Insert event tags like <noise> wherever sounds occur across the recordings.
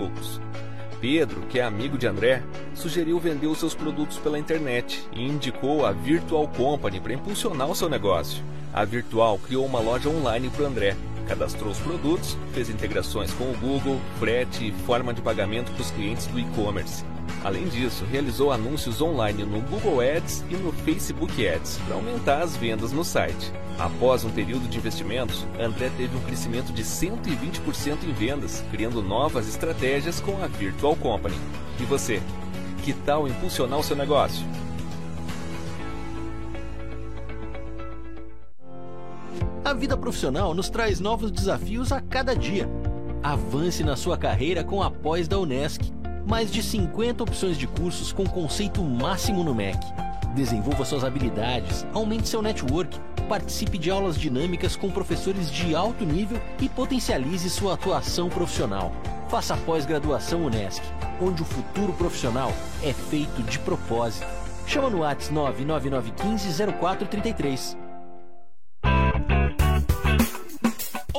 lucros. Pedro, que é amigo de André, sugeriu vender os seus produtos pela internet e indicou a Virtual Company para impulsionar o seu negócio. A Virtual criou uma loja online para André, cadastrou os produtos, fez integrações com o Google, frete e forma de pagamento para os clientes do e-commerce. Além disso, realizou anúncios online no Google Ads e no Facebook Ads para aumentar as vendas no site. Após um período de investimentos, André teve um crescimento de 120% em vendas, criando novas estratégias com a Virtual Company. E você? Que tal impulsionar o seu negócio? A vida profissional nos traz novos desafios a cada dia. Avance na sua carreira com a pós da Unesc mais de 50 opções de cursos com conceito máximo no MEC. Desenvolva suas habilidades, aumente seu network, participe de aulas dinâmicas com professores de alto nível e potencialize sua atuação profissional. Faça pós-graduação Unesc, onde o futuro profissional é feito de propósito. Chama no WhatsApp 99915 0433.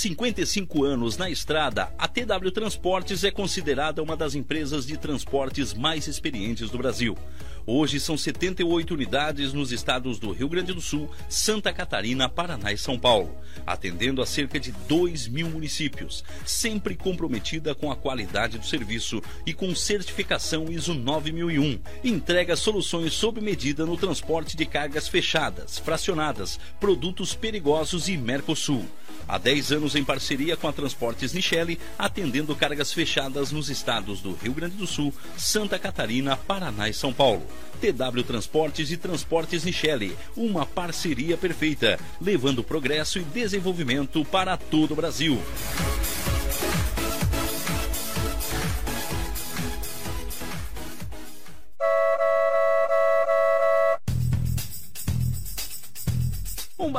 55 anos na estrada, a TW Transportes é considerada uma das empresas de transportes mais experientes do Brasil. Hoje são 78 unidades nos estados do Rio Grande do Sul, Santa Catarina, Paraná e São Paulo, atendendo a cerca de 2 mil municípios, sempre comprometida com a qualidade do serviço e com certificação ISO 9001. Entrega soluções sob medida no transporte de cargas fechadas, fracionadas, produtos perigosos e Mercosul. Há 10 anos em parceria com a Transportes Nichelle, atendendo cargas fechadas nos estados do Rio Grande do Sul, Santa Catarina, Paraná e São Paulo. TW Transportes e Transportes Nichelle, uma parceria perfeita, levando progresso e desenvolvimento para todo o Brasil.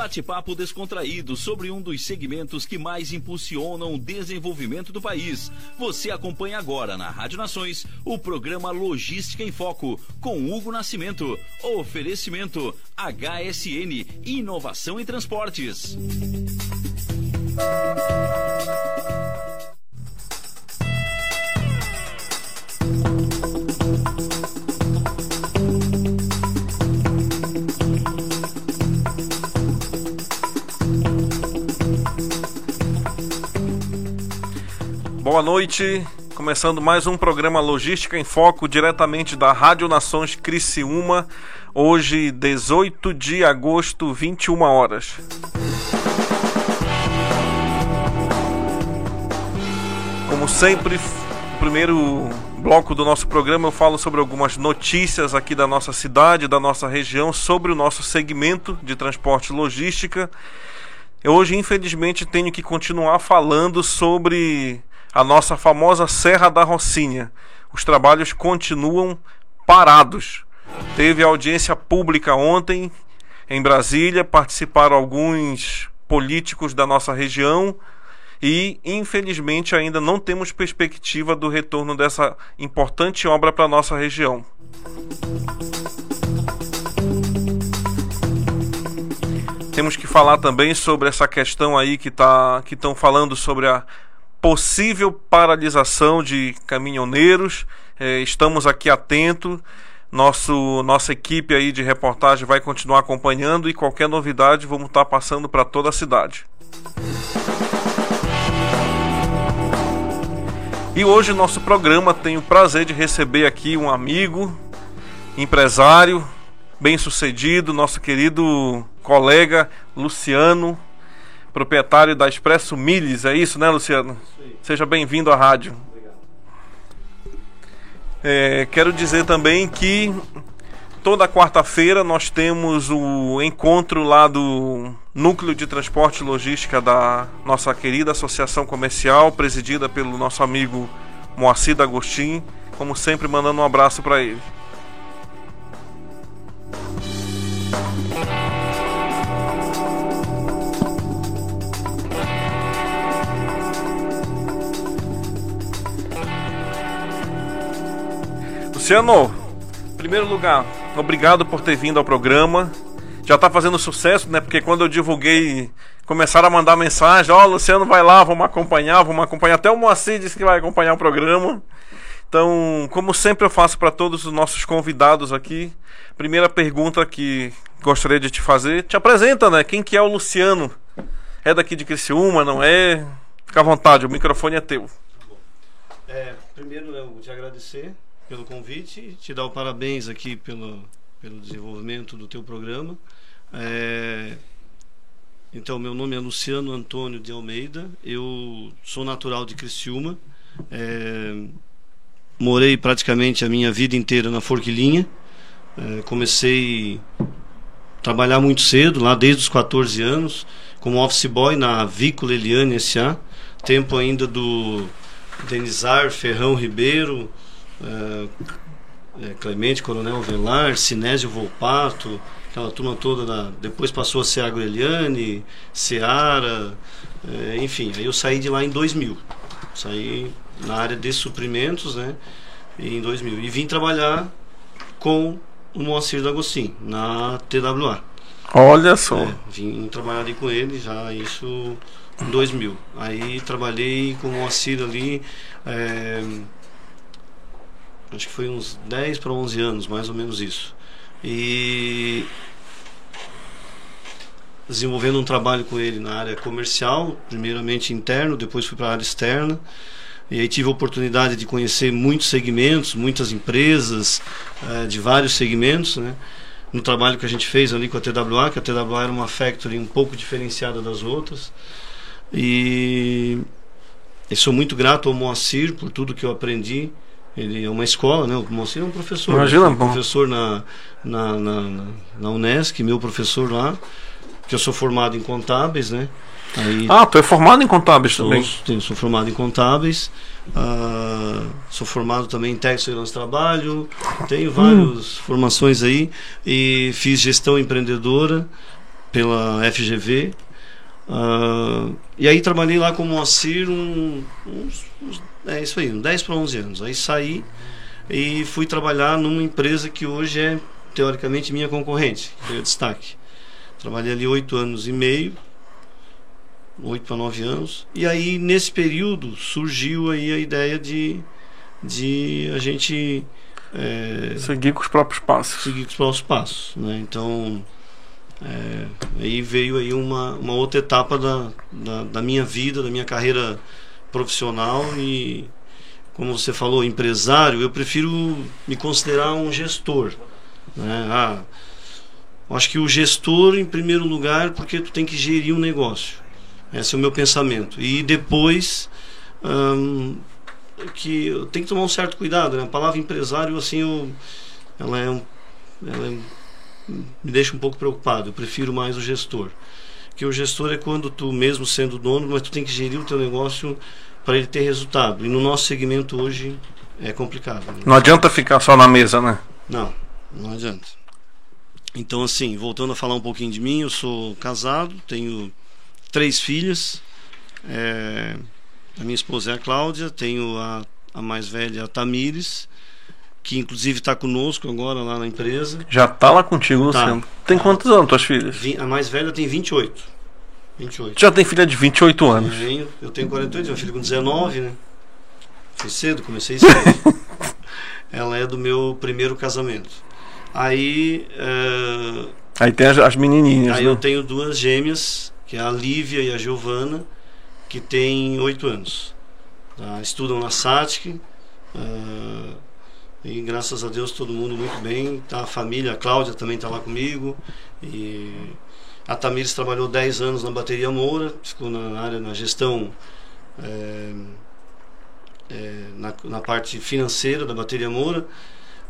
Bate-papo descontraído sobre um dos segmentos que mais impulsionam o desenvolvimento do país. Você acompanha agora na Rádio Nações o programa Logística em Foco com Hugo Nascimento. Oferecimento HSN Inovação em Transportes. Boa noite, começando mais um programa Logística em Foco, diretamente da Rádio Nações Criciúma, hoje 18 de agosto, 21 horas. Como sempre, no primeiro bloco do nosso programa eu falo sobre algumas notícias aqui da nossa cidade, da nossa região, sobre o nosso segmento de transporte logística. Eu hoje, infelizmente, tenho que continuar falando sobre a nossa famosa Serra da Rocinha. Os trabalhos continuam parados. Teve audiência pública ontem em Brasília, participaram alguns políticos da nossa região e, infelizmente, ainda não temos perspectiva do retorno dessa importante obra para a nossa região. Temos que falar também sobre essa questão aí que tá, que estão falando sobre a possível paralisação de caminhoneiros. É, estamos aqui atentos. Nosso, nossa equipe aí de reportagem vai continuar acompanhando e qualquer novidade vamos estar passando para toda a cidade. E hoje nosso programa tem o prazer de receber aqui um amigo, empresário, bem-sucedido, nosso querido colega Luciano proprietário da Expresso Miles, é isso, né, Luciano? Seja bem-vindo à rádio. É, quero dizer também que toda quarta-feira nós temos o encontro lá do Núcleo de Transporte e Logística da nossa querida Associação Comercial, presidida pelo nosso amigo Moacir Agostinho. Como sempre, mandando um abraço para ele. Luciano, em primeiro lugar, obrigado por ter vindo ao programa. Já está fazendo sucesso, né? Porque quando eu divulguei, começaram a mandar mensagem: Ó, oh, Luciano vai lá, vamos acompanhar, vamos acompanhar. Até o Moacir disse que vai acompanhar o programa. Então, como sempre eu faço para todos os nossos convidados aqui, primeira pergunta que gostaria de te fazer, te apresenta, né? Quem que é o Luciano? É daqui de Criciúma, não é? Fica à vontade, o microfone é teu. É, primeiro eu te agradecer pelo convite, te dar o parabéns aqui pelo, pelo desenvolvimento do teu programa. É, então, meu nome é Luciano Antônio de Almeida, eu sou natural de Criciúma, é, morei praticamente a minha vida inteira na Forquilinha, é, comecei a trabalhar muito cedo, lá desde os 14 anos, como office boy na Vícola Eliane S.A., tempo ainda do Denizar Ferrão Ribeiro, é, é, Clemente Coronel Velar, Sinésio Volpato, aquela turma toda da, depois passou a ser Agroeliane, Seara, é, enfim, aí eu saí de lá em 2000. Saí na área de suprimentos, né, em 2000 e vim trabalhar com o Moacir D'Agostin na TWA. Olha só. É, vim trabalhar ali com ele já isso em 2000. Aí trabalhei com o Moacir ali é, acho que foi uns 10 para 11 anos, mais ou menos isso. E desenvolvendo um trabalho com ele na área comercial, primeiramente interno, depois fui para a área externa. E aí tive a oportunidade de conhecer muitos segmentos, muitas empresas é, de vários segmentos, né? No trabalho que a gente fez ali com a TWA, que a TWA era uma factory um pouco diferenciada das outras. E, e sou muito grato ao Moacir por tudo que eu aprendi ele é uma escola, né? O Moacir é um professor. Imagina, um professor na, na, na, na, Unesc, meu professor lá, que eu sou formado em contábeis, né? Aí, ah, tu é formado em contábeis sou, também? Sim, sou formado em contábeis. Uh, sou formado também em técnico de segurança trabalho. Tenho várias hum. formações aí. E fiz gestão empreendedora pela FGV. Uh, ah, e aí trabalhei lá com o Moacir um, uns, uns é isso aí, 10 para 11 anos. Aí saí e fui trabalhar numa empresa que hoje é, teoricamente, minha concorrente, que foi o Destaque. Trabalhei ali 8 anos e meio, 8 para 9 anos. E aí, nesse período, surgiu aí a ideia de, de a gente... É, seguir com os próprios passos. Seguir com os próprios passos. Né? Então, é, aí veio aí uma, uma outra etapa da, da, da minha vida, da minha carreira profissional e, como você falou, empresário, eu prefiro me considerar um gestor. Né? Ah, acho que o gestor, em primeiro lugar, porque tu tem que gerir um negócio. Esse é o meu pensamento. E depois, hum, que eu tenho que tomar um certo cuidado. Né? A palavra empresário, assim, eu, ela é um, ela é, me deixa um pouco preocupado. Eu prefiro mais o gestor que o gestor é quando tu, mesmo sendo dono, mas tu tem que gerir o teu negócio para ele ter resultado. E no nosso segmento hoje é complicado. Né? Não adianta ficar só na mesa, né? Não, não adianta. Então, assim, voltando a falar um pouquinho de mim, eu sou casado, tenho três filhas. É, a minha esposa é a Cláudia, tenho a, a mais velha, a Tamires, que inclusive está conosco agora lá na empresa. Já está lá contigo, tá. Luciano. Tá. Tem quantos anos tuas filhas? A mais velha tem 28. 28. Já tem filha de 28 anos? Eu tenho, eu tenho 48, uma filha com 19, né? Foi cedo, comecei cedo. <laughs> Ela é do meu primeiro casamento. Aí. Uh, aí tem as, as menininhas. Aí né? eu tenho duas gêmeas, que é a Lívia e a Giovana, que têm 8 anos. Tá? Estudam na SATIC. Uh, e graças a Deus todo mundo muito bem. Tá, a família, a Cláudia também está lá comigo. E a Tamires trabalhou 10 anos na bateria Moura, ficou na área, na gestão é, é, na, na parte financeira da Bateria Moura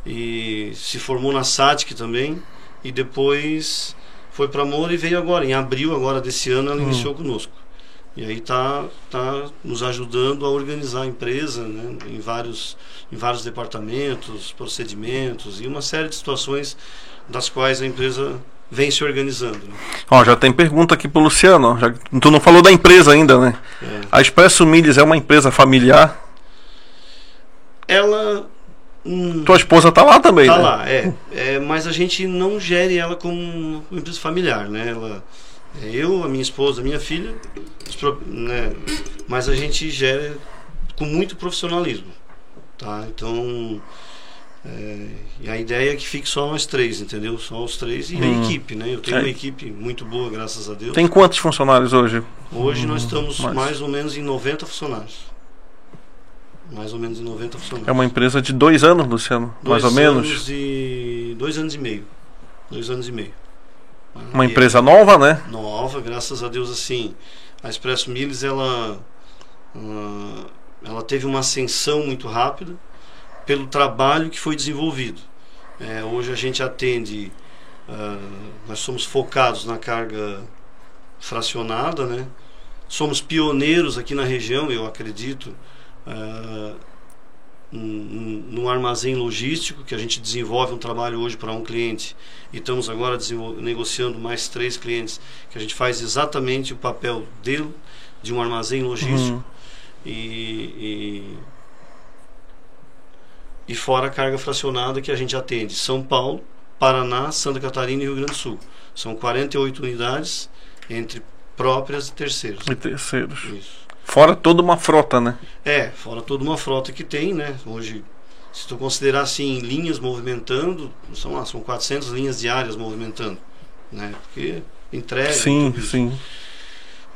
e se formou na SATIC também e depois foi para Moura e veio agora em abril agora desse ano ela Hum. iniciou conosco e aí tá tá nos ajudando a organizar a empresa né, em vários em vários departamentos procedimentos e uma série de situações das quais a empresa vem se organizando né? Ó, já tem pergunta aqui pro Luciano. Já, tu não falou da empresa ainda, né? É. A Expresso Milhas é uma empresa familiar. ela hum, Tua esposa tá lá também, Tá né? lá, é, é. Mas a gente não gere ela como uma empresa familiar, né? Ela, eu, a minha esposa, a minha filha, né? mas a gente gera com muito profissionalismo, tá? Então, é, e a ideia é que fique só nós três, entendeu? Só os três e Hum. a equipe, né? Eu tenho É. uma equipe muito boa, graças a Deus. Tem quantos funcionários hoje? Hoje nós estamos mas- mais ou menos em 90 funcionários. Mais ou menos em 90 funcionários. É uma empresa de dois anos, Luciano? mais Dois ou menos? E... Dois anos e meio. Dois anos e meio. Uma empresa nova, né? é nova, graças a Deus, assim. A Expresso Mills, ela, ah, ela teve uma ascensão muito rápida pelo trabalho que foi desenvolvido. É, hoje a gente atende, ah, nós somos focados na carga fracionada, né? Somos pioneiros aqui na região, eu acredito, ah, num, num armazém logístico que a gente desenvolve um trabalho hoje para um cliente e estamos agora negociando mais três clientes que a gente faz exatamente o papel dele de um armazém logístico Uhum. e, e e fora a carga fracionada que a gente atende São Paulo, Paraná, Santa Catarina e Rio Grande do Sul. São 48 unidades entre próprias e terceiras. E terceiros. Isso. Fora toda uma frota, né? É, fora toda uma frota que tem, né? Hoje, se tu considerar assim, linhas movimentando, são lá, são 400 linhas diárias movimentando, né? Porque entrega. sim, sim.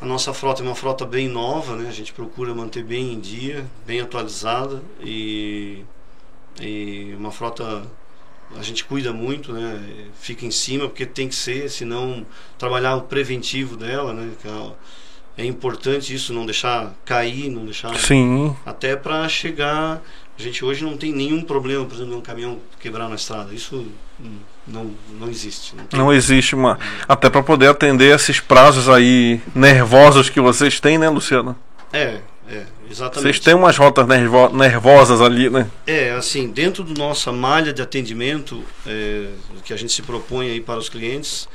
A nossa frota é uma frota bem nova, né? A gente procura manter bem em dia, bem atualizada e, e uma frota a gente cuida muito, né? Fica em cima porque tem que ser, senão trabalhar o preventivo dela, né? É- importante isso, não deixar cair, não deixar Sim. até para chegar. A gente hoje não tem nenhum problema, por exemplo, de um caminhão quebrar na estrada. Isso não, não existe. Não tem. Não existe uma. Até para poder atender esses prazos aí nervosos que vocês têm, né, Luciano? É, é, exatamente. Vocês têm umas rotas nervo- nervosas ali, né? É, assim, dentro da nossa malha de atendimento, é, que a gente se propõe aí para os clientes,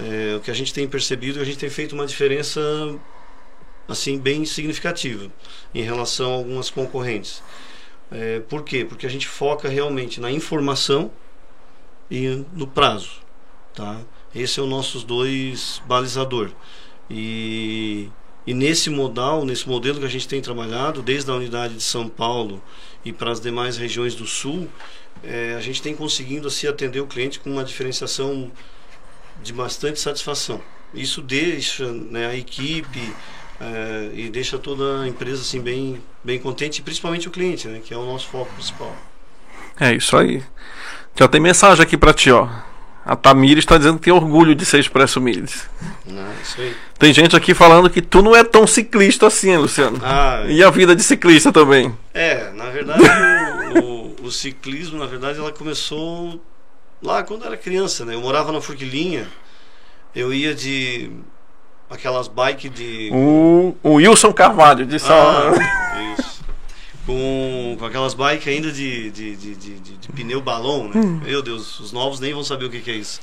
é, o que a gente tem percebido, é a gente tem feito uma diferença assim bem significativa em relação a algumas concorrentes. É, por quê? Porque a gente foca realmente na informação e no prazo, tá? Esse é o nossos dois balizador. E, e nesse modal, nesse modelo que a gente tem trabalhado, desde a unidade de São Paulo e para as demais regiões do Sul, é, a gente tem conseguido assim, atender o cliente com uma diferenciação de bastante satisfação. Isso deixa né, a equipe é, e deixa toda a empresa assim, bem, bem contente, principalmente o cliente, né, que é o nosso foco principal. É isso aí. Já tem mensagem aqui pra ti, ó. A Tamires está dizendo que tem orgulho de ser Expresso isso aí. Tem gente aqui falando que tu não é tão ciclista assim, Luciano. Ah, E a vida de ciclista também. É, na verdade, o, o- o ciclismo, na verdade, ela começou lá quando eu era criança, né? Eu morava na Forquilinha, eu ia de aquelas bikes de... O, o Wilson Carvalho disse, ó. Ah, isso. Com, com aquelas bikes ainda de, de, de, de, de- de pneu balão, né? Meu Deus, os novos nem vão saber o que, que é isso.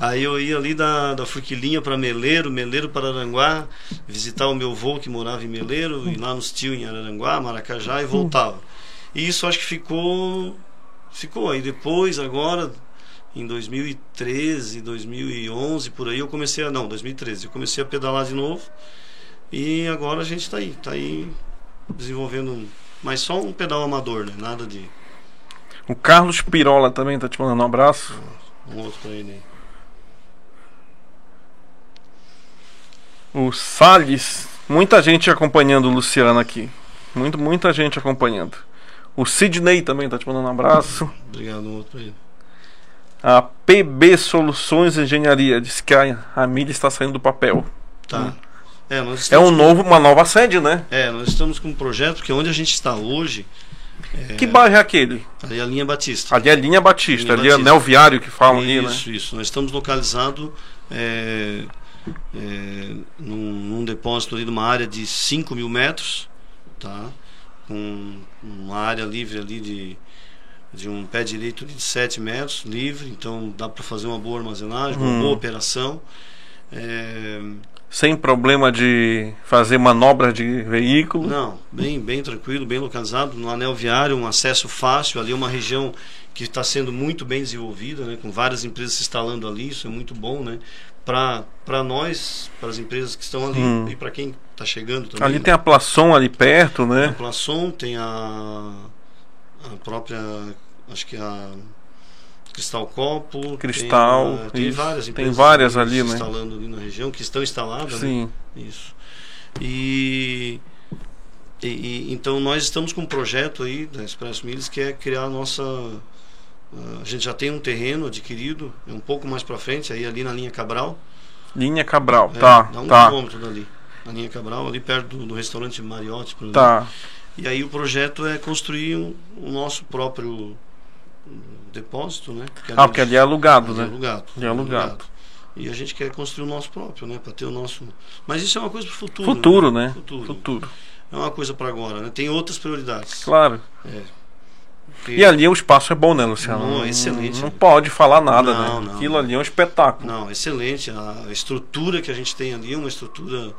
Aí eu ia ali da, da Forquilinha para Meleiro, Meleiro para Aranguá, visitar o meu avô que morava em Meleiro, e lá nos tios em Araranguá, Maracajá e voltava. E isso acho que ficou. Ficou. Aí depois, agora, em 2013, 2011, por aí, eu comecei a. Não, 2013, eu comecei a pedalar de novo. E agora a gente está aí, tá aí desenvolvendo. um- Mas só um pedal amador, né? Nada de O Carlos Pirola também tá te mandando um abraço. um outro pra ele aí. O Salles, muita gente acompanhando o Luciano aqui. Muito, muita gente acompanhando. O Sidney também tá te mandando um abraço. Obrigado, um outro pra ele. A PB Soluções Engenharia diz que a, a milha está saindo do papel. Tá. É, nós É estamos, um novo, uma nova sede, né? é, nós estamos com um projeto que onde a gente está hoje, Que bairro é aquele? ali é a linha Batista. Ali é a linha Batista, Linha ali é Batista. anel viário que falam ali, né? Isso, isso. Nós estamos localizados é, é, num, num depósito ali, numa área de 5 mil metros, tá? Com uma área livre ali de, de um pé direito de 7 metros, livre, então dá para fazer uma boa armazenagem, uma Hum. boa operação. É, Sem problema de fazer manobras de veículo. Não, bem, bem tranquilo, bem localizado, no anel viário, um acesso fácil, ali é uma região que está sendo muito bem desenvolvida, né, com várias empresas se instalando ali, isso é muito bom, né, para nós, para as empresas que estão ali Hum. e para quem está chegando também. Ali né. tem a Plaçon ali perto, a né? Plaçon, tem a, a própria, acho que a Cristal Copo, Cristal, tem, a- tem isso. várias Tem empresas várias se ali, né? instalando ali na região, que estão instaladas, né? Sim. Isso. E, e- e- então nós estamos com um projeto aí da Expresso Milhas que é criar a nossa a gente já tem um terreno adquirido, é um pouco mais para frente, aí ali na linha Cabral. Linha Cabral, É, tá, dá um tá, quilômetro dali. Na linha Cabral, ali perto do, do restaurante Mariotti. por ali. E aí o projeto é construir um- o nosso próprio hum, depósito, né? Ah, porque ali é alugado, é né? alugado. Ali é alugado. E a gente quer construir o nosso próprio, né? Para ter o nosso. Mas isso é uma coisa para o futuro. Futuro, né? Futuro. Futuro. É uma coisa para agora, né? Tem outras prioridades. Claro. Porque- E ali o espaço é bom, né, Luciano? Não, é excelente. Não pode falar nada, Não, né? não, Aquilo ali é um espetáculo. Não, excelente. A estrutura que a gente tem ali é uma estrutura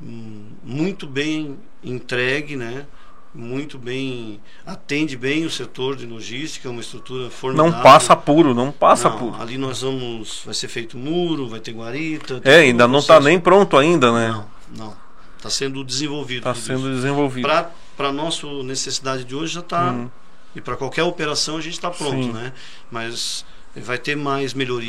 hum, muito bem entregue, né? Muito bem. atende bem o setor de logística, é uma estrutura formidável. Não passa puro, não passa Não, puro. Ali nós vamos. Vai ser feito muro, vai ter guarita. É, ainda não tá processo. nem pronto ainda, né? Não, não. Está sendo desenvolvido. Tá tudo sendo desenvolvido. Para nossa necessidade de hoje já está. Hum. E para qualquer operação a gente está pronto, Sim. né? Mas vai ter mais melhoria.